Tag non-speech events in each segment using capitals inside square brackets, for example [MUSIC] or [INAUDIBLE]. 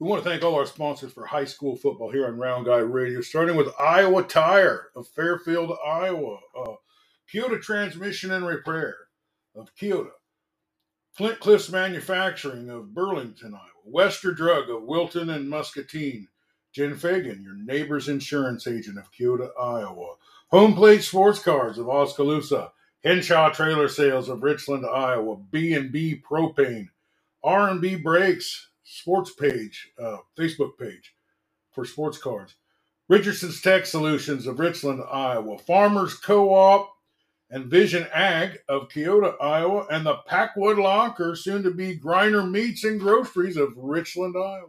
We want to thank all our sponsors for high school football here on Round Guy Radio, starting with Iowa Tire of Fairfield, Iowa, uh, Keota Transmission and Repair of Keota, Flint Cliffs Manufacturing of Burlington, Iowa, Wester Drug of Wilton and Muscatine, Jen Fagan, your neighbor's insurance agent of Keota, Iowa, Home Plate Sports Cards of Oskaloosa, Henshaw Trailer Sales of Richland, Iowa, B&B Propane, R&B Brakes, sports page, uh, Facebook page for sports cards. Richardson's Tech Solutions of Richland, Iowa. Farmers Co-op and Vision Ag of Keota, Iowa. And the Packwood Locker, soon to be Griner Meats and Groceries of Richland, Iowa.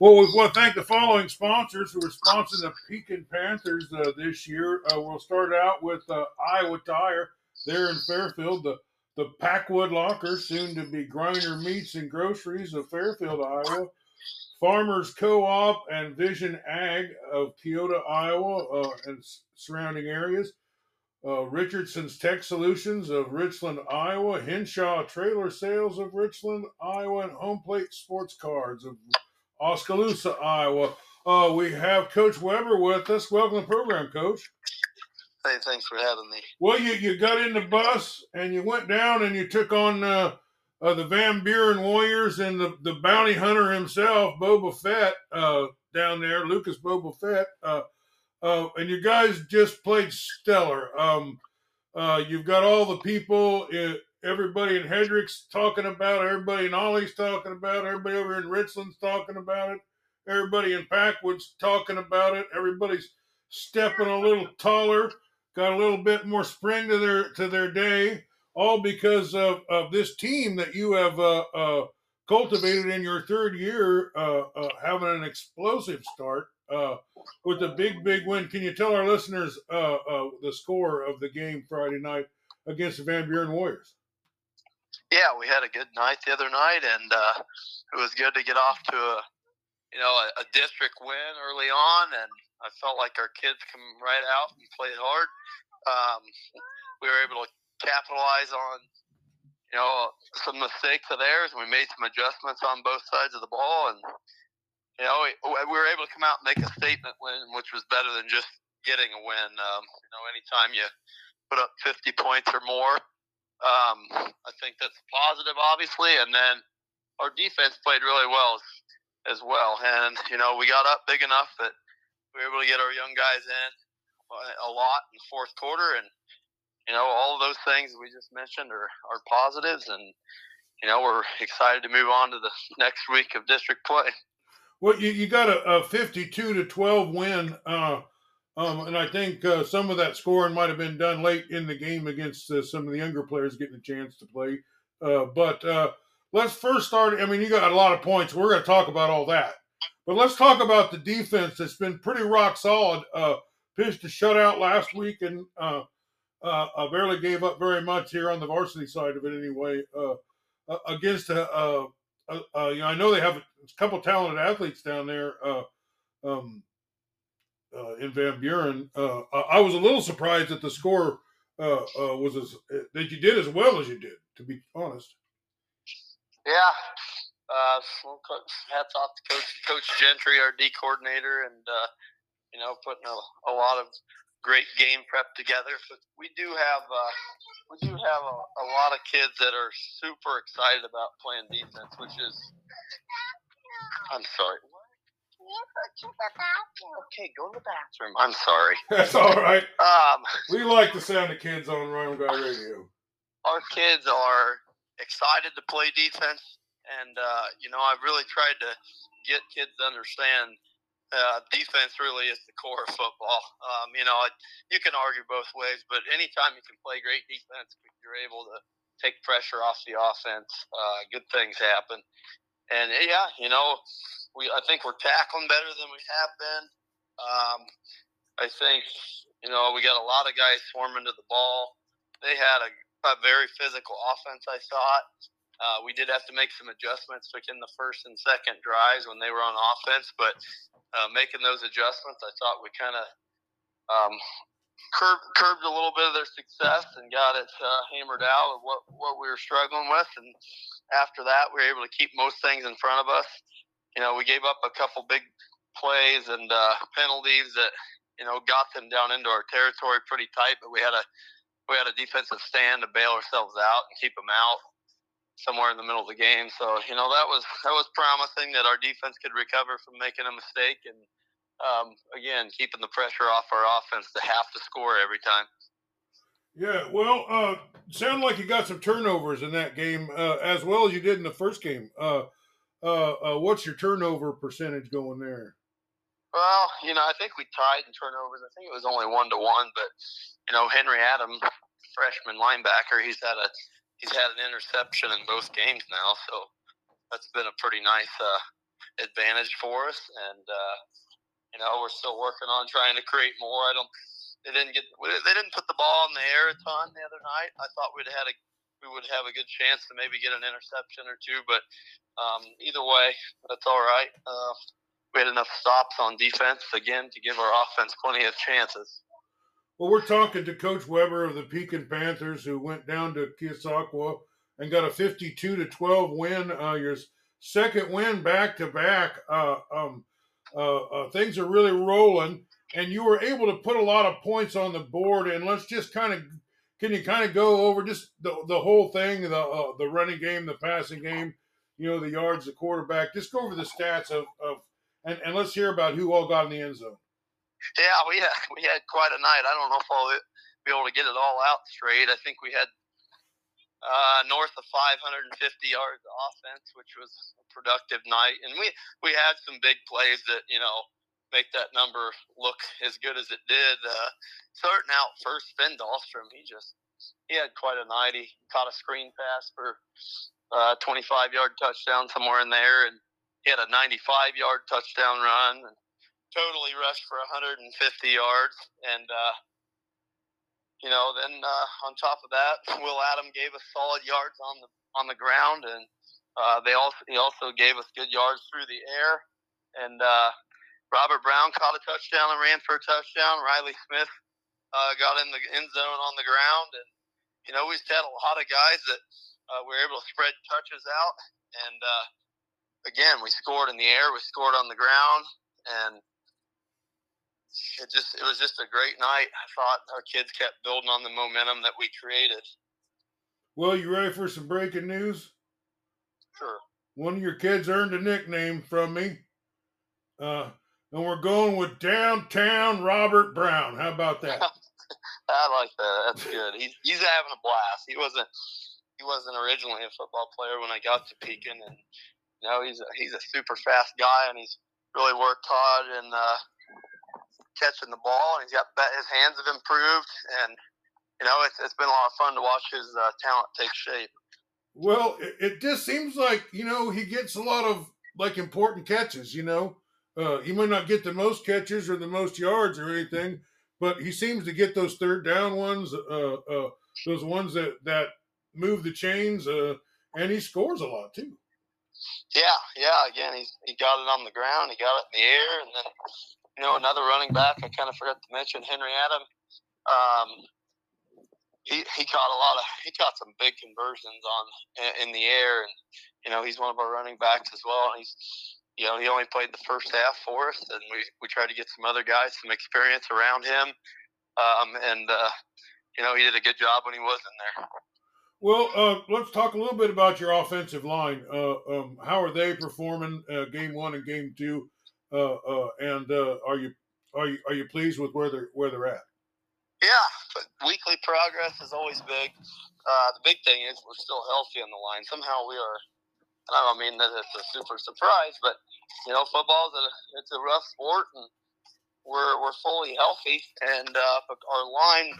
Well, we want to thank the following sponsors who are sponsoring the Pekin Panthers uh, this year. Uh, we'll start out with uh, Iowa Tire there in Fairfield. The the Packwood Locker, soon to be Griner Meats and Groceries of Fairfield, Iowa. Farmers Co-op and Vision Ag of Keota, Iowa, uh, and surrounding areas. Uh, Richardson's Tech Solutions of Richland, Iowa. Henshaw Trailer Sales of Richland, Iowa, and Home Plate Sports Cards of Oskaloosa, Iowa. Uh, we have Coach Weber with us. Welcome to the program, Coach. Thanks for having me. Well, you, you got in the bus and you went down and you took on uh, uh, the Van Buren Warriors and the, the bounty hunter himself, Boba Fett, uh, down there, Lucas Boba Fett. Uh, uh, and you guys just played stellar. Um, uh, you've got all the people, everybody in Hedrick's talking about it, everybody in Ollie's talking about it, everybody over in Richland's talking about it, everybody in Packwood's talking about it, everybody's stepping a little taller got a little bit more spring to their to their day, all because of, of this team that you have uh, uh, cultivated in your third year, uh, uh having an explosive start uh, with a big, big win. Can you tell our listeners uh, the score of the game Friday night against the Van Buren Warriors? Yeah, we had a good night the other night, and it was good to get off to a you know a, a district win early on and I felt like our kids come right out and play hard. Um, we were able to capitalize on, you know, some mistakes of theirs. We made some adjustments on both sides of the ball, and you know, we, we were able to come out and make a statement win, which was better than just getting a win. Um, you know, anytime you put up 50 points or more, um, I think that's positive, obviously. And then our defense played really well as, as well, and you know, we got up big enough that we were able to get our young guys in uh, a lot in the fourth quarter, and you know all of those things we just mentioned are are positives, and you know we're excited to move on to the [LAUGHS] next week of district play. Well, you, you got a, a fifty-two to twelve win. Uh, um, and I think uh, some of that scoring might have been done late in the game against uh, some of the younger players getting a chance to play. Uh, but uh, let's first start. I mean, you got a lot of points. We're going to talk about all that. But let's talk about the defense that's been pretty rock solid. Uh, pitched a shutout last week and uh, uh, barely gave up very much here on the varsity side of it anyway. Uh, uh, against a, uh, you know, I know they have a couple talented athletes down there um, in Van Buren. I was a little surprised that the score was as that you did as well as you did, to be honest. Yeah, uh, hats off to Coach Coach Gentry, our D coordinator, and uh, you know putting a, a lot of great game prep together. But we do have uh, we do have a, a lot of kids that are super excited about playing defense, which is I'm sorry. Okay, go to the bathroom. I'm sorry. [LAUGHS] That's all right. Um, we like the sound of kids on Round Guy Radio. Our kids are excited to play defense and uh, you know I've really tried to get kids to understand uh, defense really is the core of football. Um, you know, you can argue both ways, but anytime you can play great defense, you're able to take pressure off the offense. Uh, good things happen, and yeah, you know, we I think we're tackling better than we have been. Um, I think you know we got a lot of guys swarming to the ball. They had a, a very physical offense. I thought. Uh, we did have to make some adjustments within the first and second drives when they were on offense, but uh, making those adjustments, I thought we kind of um, curbed, curbed a little bit of their success and got it uh, hammered out of what, what we were struggling with. And after that, we were able to keep most things in front of us. you know, we gave up a couple big plays and uh, penalties that you know got them down into our territory pretty tight, but we had a we had a defensive stand to bail ourselves out and keep them out somewhere in the middle of the game. So you know that was that was promising that our defense could recover from making a mistake and um, again keeping the pressure off our offense to have to score every time. Yeah, well, uh, sounded like you got some turnovers in that game uh, as well as you did in the first game. Uh, uh, uh, what's your turnover percentage going there? Well, you know, I think we tied in turnovers. I think it was only one to one, but you know, Henry Adams, freshman linebacker, he's had a he's had an interception in both games now, so that's been a pretty nice uh, advantage for us. And uh, you know, we're still working on trying to create more. I don't they didn't get they didn't put the ball in the air a ton the other night. I thought we'd had a we would have a good chance to maybe get an interception or two, but um, either way, that's all right. Uh, we had enough stops on defense again to give our offense plenty of chances. Well, we're talking to Coach Weber of the Pekin Panthers, who went down to Keosauqua and got a 52 to 12 win. Uh, your second win back to back. Uh, um, uh, uh, things are really rolling and you were able to put a lot of points on the board. And let's just kind of can you kind of go over just the the whole thing, the uh, the running game, the passing game, you know, the yards, the quarterback. Just go over the stats of, of and, and let's hear about who all got in the end zone. Yeah, we had [LAUGHS] we had quite a night. I don't know if I'll be able to get it all out straight. I think we had uh, north of 550 yards of offense, which was a productive night, and we we had some big plays that you know make that number look as good as it did. Uh, starting out first, Finn Dahlstrom, he just he had quite a night. He caught a screen pass for a uh, 25 yard touchdown somewhere in there, and he had a 95 yard touchdown run, and totally rushed for 150 yards. And uh, you know, then uh, on top of that, [LAUGHS] Will Adam gave us solid yards on the on the ground, and uh, they also he also gave us good yards through the air. And uh, Robert Brown caught a touchdown and ran for a touchdown. Riley Smith uh, got in the end zone on the ground, and you know we just had a lot of guys that uh, were able to spread touches out. And uh, again, we scored in the air, we scored on the ground, and it just it was just a great night. I thought our kids kept building on the momentum that we created. Well, you ready for some breaking news? Sure. One of your kids earned a nickname from me. Uh, and we're going with downtown Robert Brown. How about that? [LAUGHS] I like that. That's good. He's he's having a blast. He wasn't he wasn't originally a football player when I got to Pekin, and you know he's a, he's a super fast guy, and he's really worked hard and uh, catching the ball, and he's got his hands have improved, and you know it's it's been a lot of fun to watch his uh, talent take shape. Well, it, it just seems like you know he gets a lot of like important catches. You know, uh, he might not get the most catches or the most yards or anything, but he seems to get those third down ones, uh, uh, those ones that that move the chains, uh, and he scores a lot too. Yeah, yeah. Again, he's he got it on the ground, he got it in the air, and then you know another running back. I kind of forgot to mention Henry Adam. Um, he, he caught a lot of he caught some big conversions on in the air, and you know he's one of our running backs as well. He's you know, he only played the first half for us, and we, we tried to get some other guys some experience around him. Um, and, uh, you know, he did a good job when he was in there. Well, uh, let's talk a little bit about your offensive line. Uh, um, how are they performing uh, game one and game two? Uh, uh, and are you are you are you pleased with where they're where they're at? Yeah, weekly progress is always big. the big thing is we're still healthy on the line. Somehow we are I don't mean that it's a super surprise, but you know, football's a it's a rough sport, and we're we're fully healthy, and uh, our line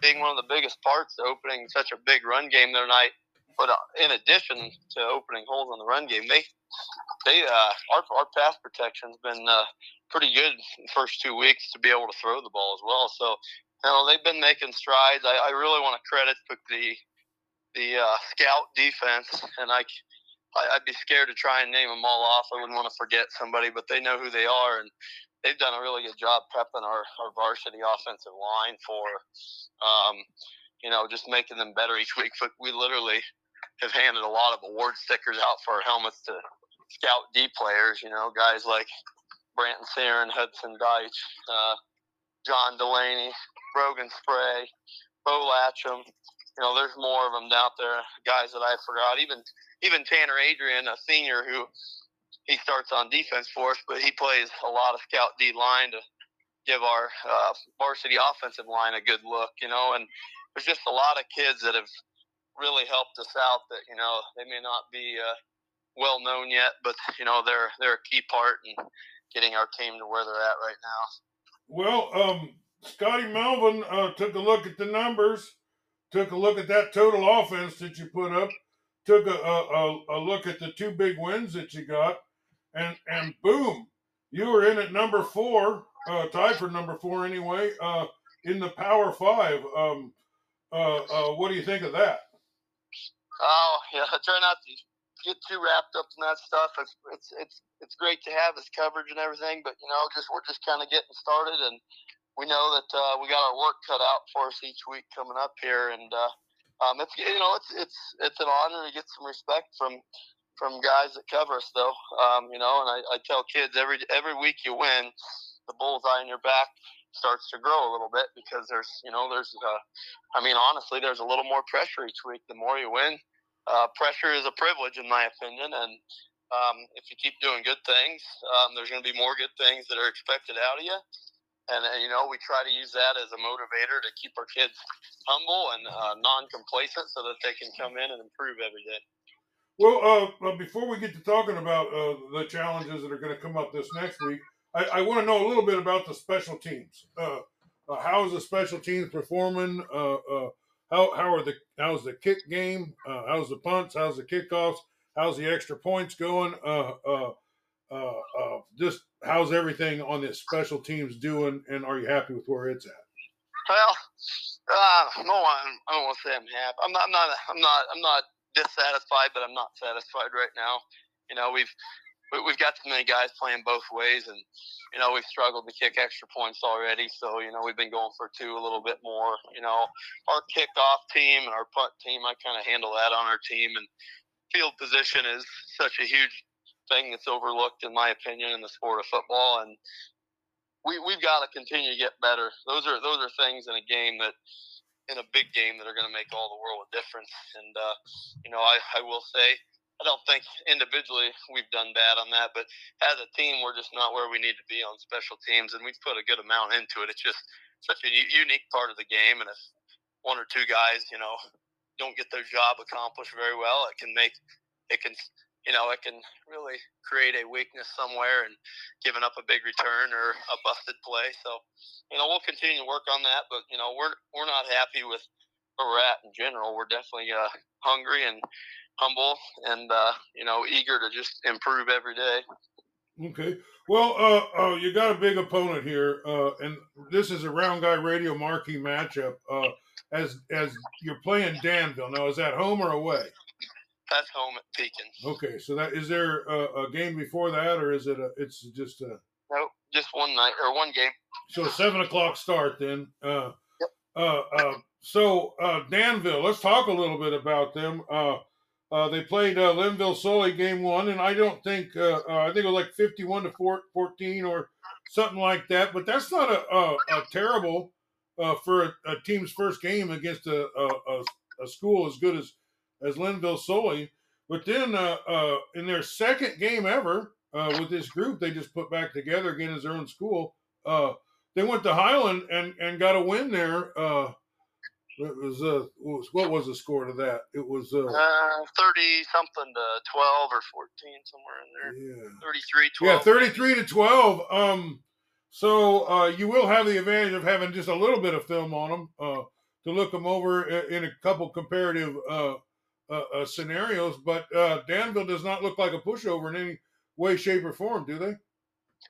being one of the biggest parts of opening such a big run game the night. But uh, in addition to opening holes on the run game, they they uh, our our pass protection's been uh, pretty good first two weeks to be able to throw the ball as well. So you know they've been making strides. I, I really want to credit the the uh, scout defense, and I I, would be scared to try and name them all off. I wouldn't want to forget somebody, but they know who they are, and they've done a really good job prepping our, our varsity offensive line for, um, you know, just making them better each week. But we literally have handed a lot of award stickers out for our helmets to scout D players. You know, guys like Branton Saren, Hudson Deitch, uh, John Delaney, Brogan Spray, Bo Latcham. You know, there's more of them out there. Guys that I forgot. Even even Tanner Adrian, a senior who he starts on defense for us, but he plays a lot of scout D line to give our uh, varsity offensive line a good look. You know, and there's just a lot of kids that have really helped us out. That you know they may not be uh, well known yet, but you know they're they're a key part in getting our team to where they're at right now. Well, um, Scotty Melvin uh, took a look at the numbers, took a look at that total offense that you put up, took a, a, a look at the two big wins that you got, and and boom, you were in at number four, uh, tied for number four anyway, uh, in the Power Five. Um, uh, uh, what do you think of that? Oh [LAUGHS] yeah, I try not to get too wrapped up in that stuff. It's it's it's it's great to have this coverage and everything, but you know, just we're just kind of getting started, and we know that uh, we got our work cut out for us each week coming up here, and uh, um, it's you know, it's it's it's an honor to get some respect from from guys that cover us, though. Um, you know, and I, I tell kids every every week you win, the bullseye in your back starts to grow a little bit because there's you know there's uh, I mean honestly there's a little more pressure each week. The more you win, uh, pressure is a privilege, in my opinion, and um, if you keep doing good things, um, there's going to be more good things that are expected out of you. And uh, you know, we try to use that as a motivator to keep our kids humble and uh, non-complacent, so that they can come in and improve every day. Well, uh, before we get to talking about uh, the challenges that are going to come up this next week, I, I want to know a little bit about the special teams. Uh, how is the special teams performing? How how are the how's the kick game? Uh, how's the punts? How's the kickoffs? How's the extra points going? Uh, uh, uh, uh, just how's everything on the special teams doing? And are you happy with where it's at? Well, uh, no, I'm, I don't want to say I'm happy. I'm not. I'm not. I'm not. I'm not dissatisfied, but I'm not satisfied right now. You know, we've we've got too many guys playing both ways, and you know we've struggled to kick extra points already. So you know we've been going for two a little bit more. You know our kickoff team and our punt team, I kind of handle that on our team, and field position is such a huge thing that's overlooked in my opinion in the sport of football, and we we've got to continue to get better. Those are those are things in a game that in a big game that are going to make all the world a difference. And uh, you know I I will say I don't think individually we've done bad on that, but as a team, we're just not where we need to be on special teams, and we've put a good amount into it. It's just such a unique part of the game, and if one or two guys, you know, don't get their job accomplished very well, it can make it can you know it can really create a weakness somewhere and giving up a big return or a busted play. So you know we'll continue to work on that, but you know we're we're not happy with where we're at in general. We're definitely uh, hungry and humble and uh, you know eager to just improve every day. Okay. Well, uh, uh, you got a big opponent here, uh, and this is a Round Guy Radio marquee matchup. Uh, as as you're playing Danville now, is that home or away? That's home at Pekin. Okay, so that is there a, a game before that, or is it a? It's just a. No, just one night or one game. So seven o'clock start then. Uh, yep. uh, uh, so uh, Danville, let's talk a little bit about them. Uh, uh, they played uh, Lynnville Sully game one, and I don't think uh, uh I think it was like fifty-one to 14 or something like that. But that's not a, a, a terrible uh, for a, a, team's first game against a, a, school as good as as Lynnville Sully. But then uh, in their second game ever with this group, they just put back together again as their own school. they went to Highland and and got a win there it was uh, what was the score to that? It was uh, uh, thirty something to twelve or fourteen somewhere in there. Yeah, 33 12. Yeah, thirty three to twelve. Um, so uh, you will have the advantage of having just a little bit of film on them uh, to look them over in a couple comparative uh, uh, uh scenarios. But uh, Danville does not look like a pushover in any way, shape, or form, do they?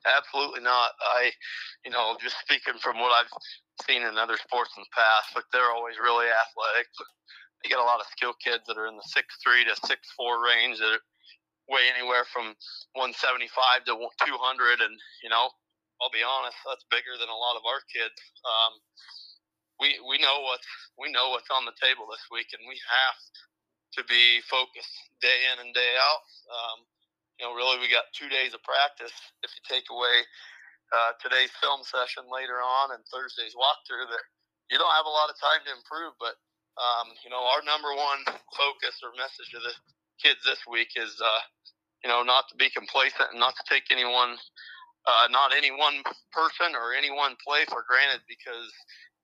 Absolutely not. I, you know, [LAUGHS] just speaking from what I've seen in other sports in the past, but they're always really athletic. They get a lot of skill kids that are in the six three to six four range that weigh anywhere from 175 to 200, and you know, I'll be honest, that's bigger than a lot of our kids. Um, we we know what we know what's on the table this week, and we have to be focused day in and day out. Um, you know, really we got two days of practice. If you take away uh, today's film session later on and Thursday's walkthrough, that you don't have a lot of time to improve. But um, you know, our number one focus or message to the kids this week is, uh, you know, not to be complacent and not to take anyone, uh, not any one person or any one play for granted because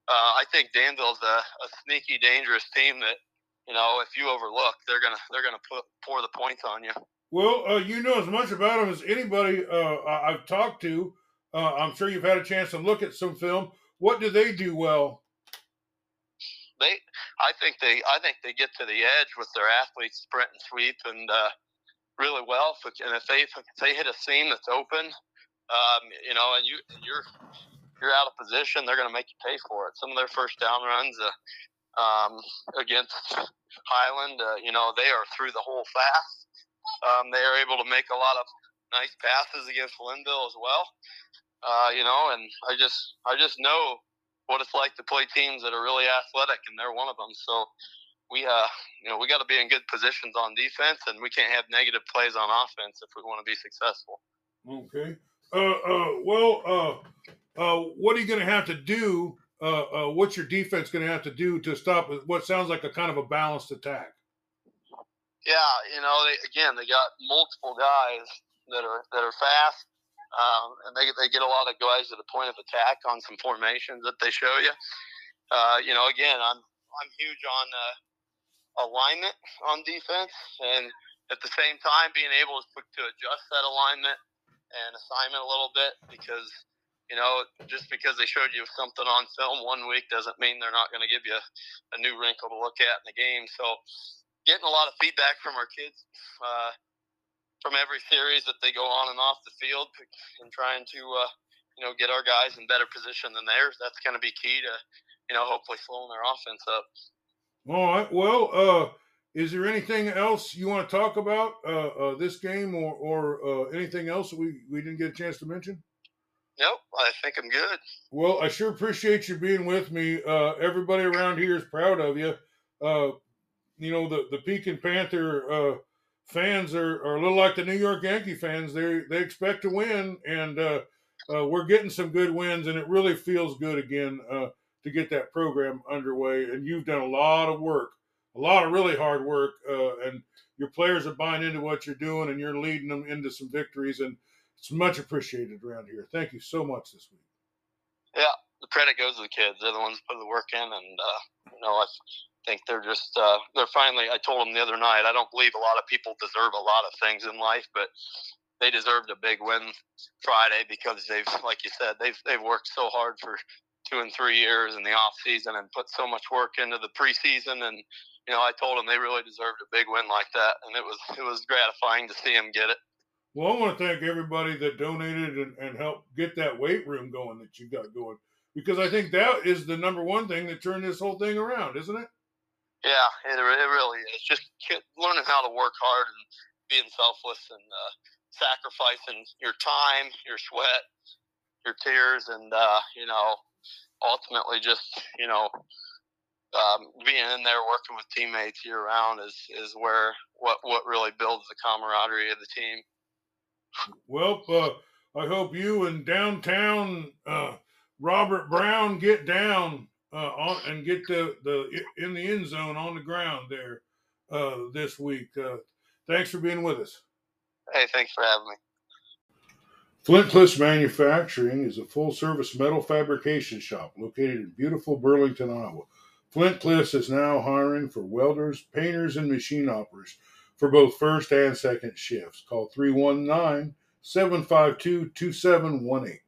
uh, I think Danville's a, a sneaky, dangerous team that you know if you overlook, they're gonna they're gonna put, pour the points on you. Well, uh, you know as much about them as anybody uh, I've talked to. Uh, I'm sure you've had a chance to look at some film. What do they do well? They, I think they, I think they get to the edge with their athletes sprint and sweep and uh, really well. And if they if they hit a seam that's open, um, you know, and you you're you're out of position, they're going to make you pay for it. Some of their first down runs uh, um, against Highland, uh, you know, they are through the hole fast. Um, they are able to make a lot of nice passes against Lynnville as well. Uh, you know, and I just I just know what it's like to play teams that are really athletic, and they're one of them. So we uh you know we got to be in good positions on defense, and we can't have negative plays on offense if we want to be successful. Okay. Uh, uh, well, uh, uh, what are you going to have to do? Uh, uh, what's your defense going to have to do to stop what sounds like a kind of a balanced attack? Yeah, you know, they, again, they got multiple guys that are that are fast, um, and they they get a lot of guys to the point of attack on some formations that they show you. Uh, you know, again, I'm I'm huge on uh, alignment on defense, and at the same time being able to, to adjust that alignment and assignment a little bit because you know, just because they showed you something on film one week doesn't mean they're not going to give you a new wrinkle to look at in the game. So, getting a lot of feedback from our kids uh, from every series that they go on and off the field, and trying to uh, you know get our guys in better position than theirs. That's going to be key to you know hopefully slowing their offense up. All right. Well, uh, is there anything else you want to talk about uh, uh, this game, or or uh, anything else we we didn't get a chance to mention? Nope, I think I'm good. Well, I sure appreciate you being with me. Uh, everybody around here is proud of you. Uh, you know, the the Pekin Panther uh, fans are, are a little like the New York Yankee fans. They they expect to win, and uh, uh, we're getting some good wins, and it really feels good again uh, to get that program underway. And you've done a lot of work, a lot of really hard work, and your players are buying into what you're doing, and you're leading them into some victories. And it's much appreciated around here. Thank you so much this week. Yeah, the credit goes to the kids. They're the ones who put the work in, and uh, you know I think they're just uh, they're finally. I told them the other night. I don't believe a lot of people deserve a lot of things in life, but they deserved a big win Friday because they've, like you said, they've they've worked so hard for two and three years in the off season and put so much work into the preseason and you know I told them they really deserved a big win like that and it was it was gratifying to see them get it. Well, I want to thank everybody that donated and, and helped get that weight room going that you got going because I think that is the number one thing that turned this whole thing around, isn't it? Yeah, it, it really is. Just learning how to work hard and being selfless and uh, sacrificing your time, your sweat, your tears, and uh, you know, ultimately just you know um, being in there working with teammates year round is is where what what really builds the camaraderie of the team. Well, uh, I hope you and downtown uh, Robert Brown get down uh, on and get the, the in the end zone on the ground there uh, this week. Uh, thanks for being with us. Hey, thanks for having me. Flint Cliffs Manufacturing is a full service metal fabrication shop located in beautiful Burlington, Iowa. Flint Cliffs is now hiring for welders, painters, and machine operators for both first and second shifts. Call 319 752 2718.